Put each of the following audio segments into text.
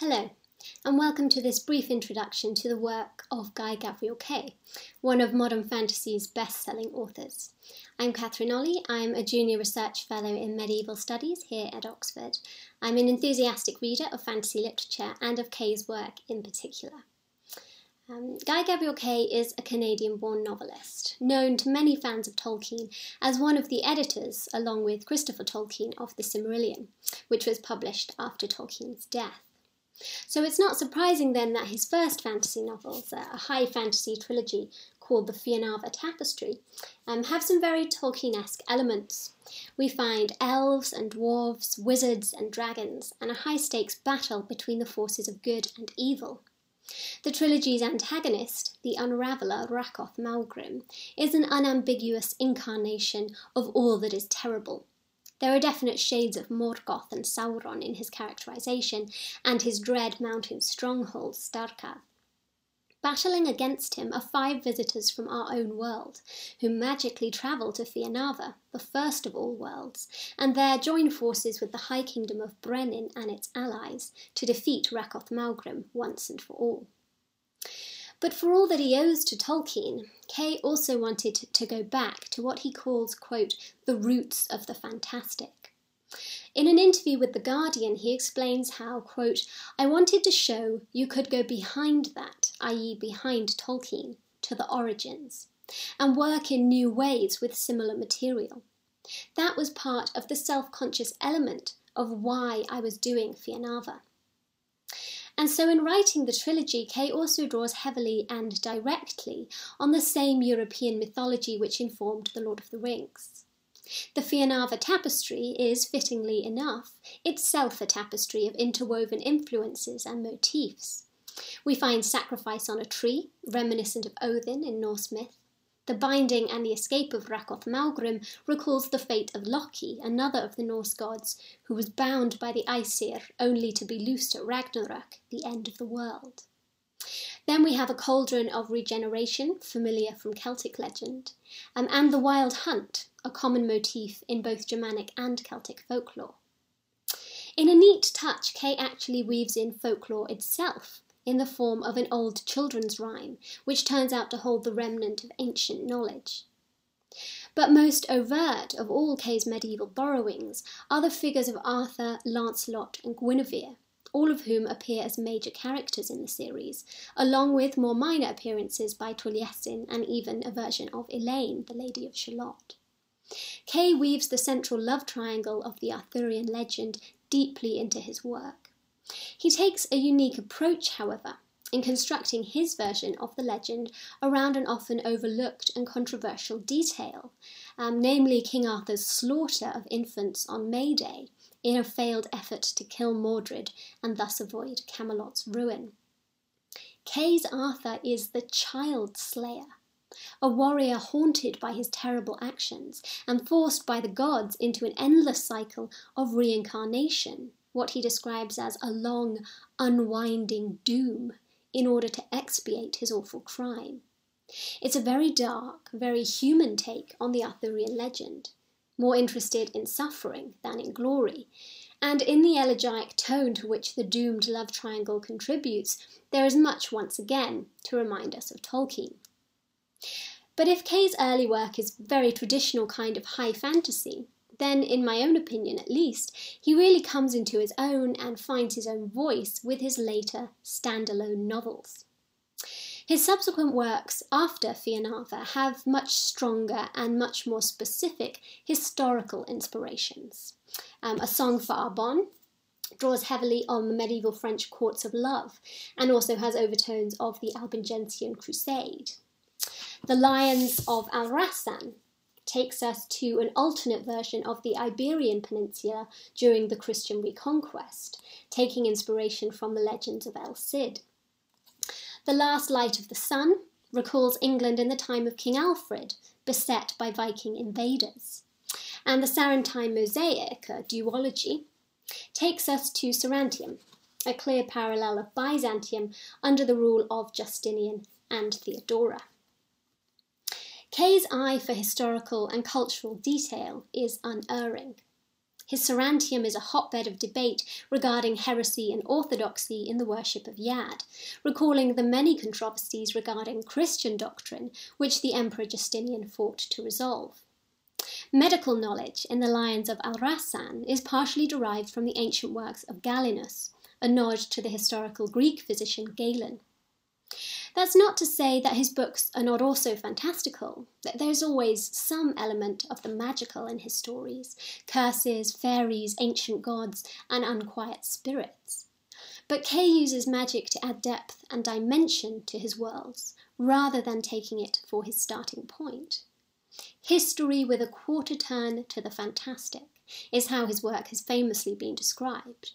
Hello, and welcome to this brief introduction to the work of Guy Gavriel Kay, one of modern fantasy's best selling authors. I'm Catherine Ollie, I'm a junior research fellow in medieval studies here at Oxford. I'm an enthusiastic reader of fantasy literature and of Kay's work in particular. Um, Guy Gavriel Kay is a Canadian born novelist, known to many fans of Tolkien as one of the editors, along with Christopher Tolkien, of The Silmarillion, which was published after Tolkien's death. So it's not surprising then that his first fantasy novels, a high fantasy trilogy called the Fionavar Tapestry, um, have some very Tolkien-esque elements. We find elves and dwarves, wizards and dragons, and a high-stakes battle between the forces of good and evil. The trilogy's antagonist, the unraveller Rakoth Maugrim, is an unambiguous incarnation of all that is terrible, there are definite shades of Morgoth and Sauron in his characterization and his dread mountain stronghold, Starkadh. Battling against him are five visitors from our own world, who magically travel to Fionavar, the first of all worlds, and there join forces with the High Kingdom of Brenin and its allies to defeat Rakoth Maugrim once and for all. But for all that he owes to Tolkien, Kay also wanted to go back to what he calls, quote, the roots of the fantastic. In an interview with The Guardian, he explains how, quote, I wanted to show you could go behind that, i.e., behind Tolkien, to the origins, and work in new ways with similar material. That was part of the self conscious element of why I was doing Fionavar. And so, in writing the trilogy, Kay also draws heavily and directly on the same European mythology which informed The Lord of the Rings. The Fionavar tapestry is, fittingly enough, itself a tapestry of interwoven influences and motifs. We find sacrifice on a tree, reminiscent of Odin in Norse myth, the binding and the escape of Rakoth Maugrim recalls the fate of Loki, another of the Norse gods, who was bound by the Aesir only to be loosed at Ragnarok, the end of the world. Then we have a cauldron of regeneration, familiar from Celtic legend, um, and the wild hunt, a common motif in both Germanic and Celtic folklore. In a neat touch, Kay actually weaves in folklore itself, in the form of an old children's rhyme, which turns out to hold the remnant of ancient knowledge. But most overt of all Kay's medieval borrowings are the figures of Arthur, Lancelot, and Guinevere, all of whom appear as major characters in the series, along with more minor appearances by Taliesin and even a version of Elaine, the Lady of Shalott. Kay weaves the central love triangle of the Arthurian legend deeply into his work. He takes a unique approach, however, in constructing his version of the legend around an often overlooked and controversial detail, um, namely King Arthur's slaughter of infants on May Day in a failed effort to kill Mordred and thus avoid Camelot's ruin. Kay's Arthur is the child slayer, a warrior haunted by his terrible actions and forced by the gods into an endless cycle of reincarnation what he describes as a long, unwinding doom in order to expiate his awful crime. It's a very dark, very human take on the Arthurian legend, more interested in suffering than in glory. And in the elegiac tone to which the doomed love triangle contributes, there is much once again to remind us of Tolkien. But if Kay's early work is very traditional kind of high fantasy, then, in my own opinion at least, he really comes into his own and finds his own voice with his later standalone novels. His subsequent works after Fionavar have much stronger and much more specific historical inspirations. Um, a Song for Arbonne draws heavily on the medieval French courts of love and also has overtones of the Albigensian Crusade. The Lions of Al-Rassan takes us to an alternate version of the Iberian Peninsula during the Christian reconquest, taking inspiration from the legends of El Cid. The Last Light of the Sun recalls England in the time of King Alfred, beset by Viking invaders. And the Sarantine mosaic, a duology, takes us to Sarantium, a clear parallel of Byzantium under the rule of Justinian and Theodora. Kay's eye for historical and cultural detail is unerring. His Sarantium is a hotbed of debate regarding heresy and orthodoxy in the worship of Yad, recalling the many controversies regarding Christian doctrine which the Emperor Justinian fought to resolve. Medical knowledge in the Lions of Al-Rassan is partially derived from the ancient works of Galenus, a nod to the historical Greek physician Galen. That's not to say that his books are not also fantastical, that there's always some element of the magical in his stories curses, fairies, ancient gods, and unquiet spirits. But Kay uses magic to add depth and dimension to his worlds, rather than taking it for his starting point. History with a quarter turn to the fantastic is how his work has famously been described.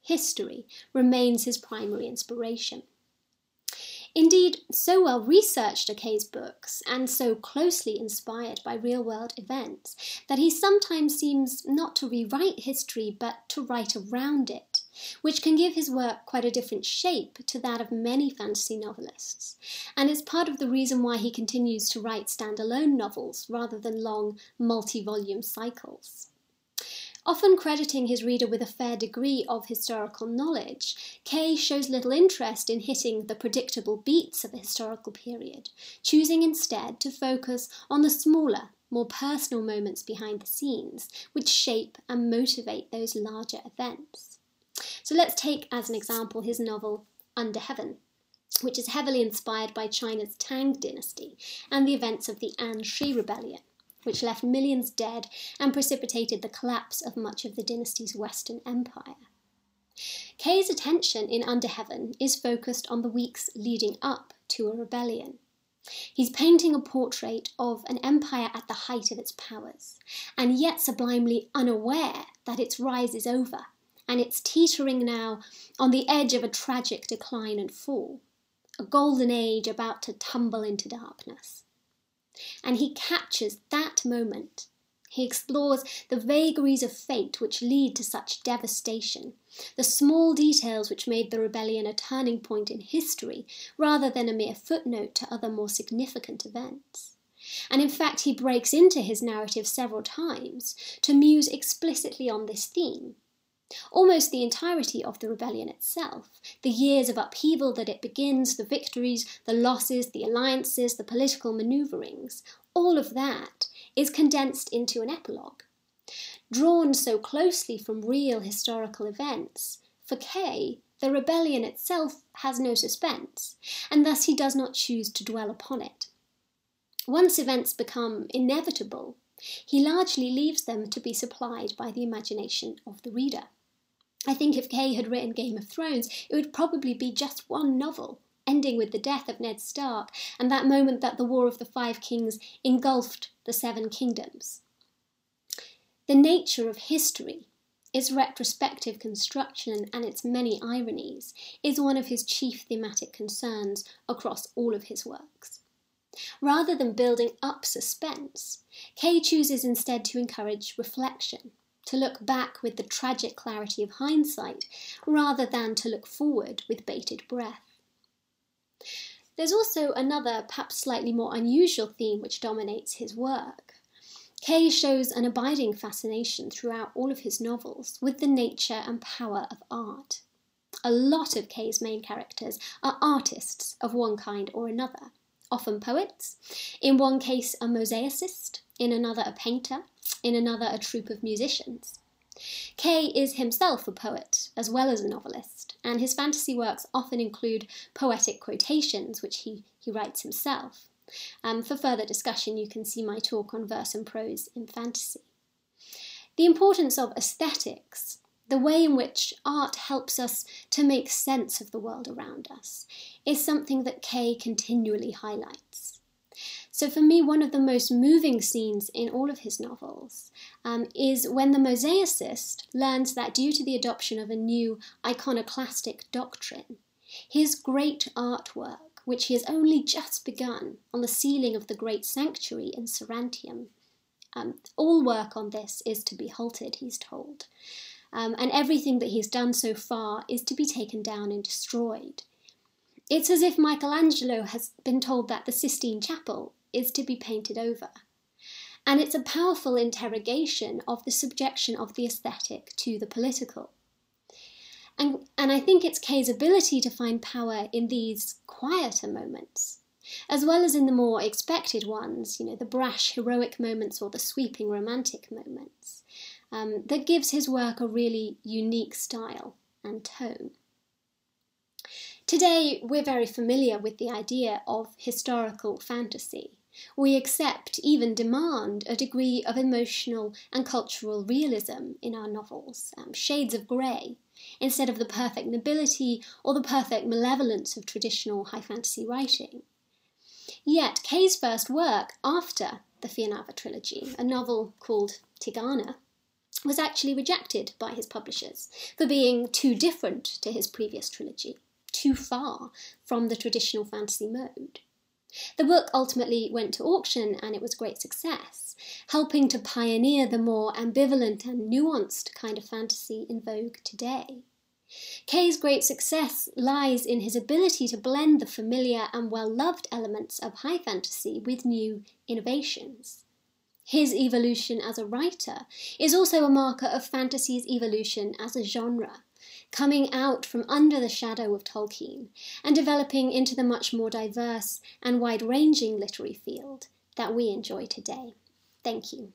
History remains his primary inspiration. Indeed, so well researched are Kay's books and so closely inspired by real world events that he sometimes seems not to rewrite history but to write around it, which can give his work quite a different shape to that of many fantasy novelists, and is part of the reason why he continues to write standalone novels rather than long multi volume cycles. Often crediting his reader with a fair degree of historical knowledge, Kay shows little interest in hitting the predictable beats of a historical period, choosing instead to focus on the smaller, more personal moments behind the scenes, which shape and motivate those larger events. So let's take as an example his novel Under Heaven, which is heavily inspired by China's Tang dynasty and the events of the Anshi Rebellion which left millions dead and precipitated the collapse of much of the dynasty's Western Empire. Kay's attention in Under Heaven is focused on the weeks leading up to a rebellion. He's painting a portrait of an empire at the height of its powers, and yet sublimely unaware that its rise is over, and it's teetering now on the edge of a tragic decline and fall, a golden age about to tumble into darkness and he captures that moment. He explores the vagaries of fate which lead to such devastation, the small details which made the rebellion a turning point in history rather than a mere footnote to other more significant events. And in fact, he breaks into his narrative several times to muse explicitly on this theme, Almost the entirety of the rebellion itself, the years of upheaval that it begins, the victories, the losses, the alliances, the political manoeuvrings, all of that is condensed into an epilogue. Drawn so closely from real historical events, for Kay, the rebellion itself has no suspense, and thus he does not choose to dwell upon it. Once events become inevitable, he largely leaves them to be supplied by the imagination of the reader. I think if Kay had written Game of Thrones, it would probably be just one novel, ending with the death of Ned Stark and that moment that the War of the Five Kings engulfed the Seven Kingdoms. The nature of history, its retrospective construction and its many ironies, is one of his chief thematic concerns across all of his works. Rather than building up suspense, Kay chooses instead to encourage reflection, to look back with the tragic clarity of hindsight, rather than to look forward with bated breath. There's also another, perhaps slightly more unusual theme which dominates his work. Kay shows an abiding fascination throughout all of his novels with the nature and power of art. A lot of Kay's main characters are artists of one kind or another often poets, in one case a mosaicist, in another a painter, in another a troupe of musicians. Kay is himself a poet as well as a novelist, and his fantasy works often include poetic quotations, which he, he writes himself. Um, for further discussion, you can see my talk on verse and prose in fantasy. The importance of aesthetics the way in which art helps us to make sense of the world around us is something that Kay continually highlights. So, for me, one of the most moving scenes in all of his novels um, is when the mosaicist learns that due to the adoption of a new iconoclastic doctrine, his great artwork, which he has only just begun on the ceiling of the great sanctuary in Sarantium, um, all work on this is to be halted, he's told um, and everything that he's done so far is to be taken down and destroyed. It's as if Michelangelo has been told that the Sistine Chapel is to be painted over. and it's a powerful interrogation of the subjection of the aesthetic to the political. And, and I think it's Kay's ability to find power in these quieter moments, as well as in the more expected ones, you know, the brash heroic moments or the sweeping romantic moments, um, that gives his work a really unique style and tone. Today, we're very familiar with the idea of historical fantasy. We accept, even demand, a degree of emotional and cultural realism in our novels, um, shades of grey, instead of the perfect nobility or the perfect malevolence of traditional high fantasy writing. Yet, Kay's first work after the Fionavar trilogy, a novel called Tigana, was actually rejected by his publishers for being too different to his previous trilogy, too far from the traditional fantasy mode. The book ultimately went to auction and it was a great success, helping to pioneer the more ambivalent and nuanced kind of fantasy in vogue today. Kay's great success lies in his ability to blend the familiar and well loved elements of high fantasy with new innovations. His evolution as a writer is also a marker of fantasy's evolution as a genre, coming out from under the shadow of Tolkien and developing into the much more diverse and wide ranging literary field that we enjoy today. Thank you.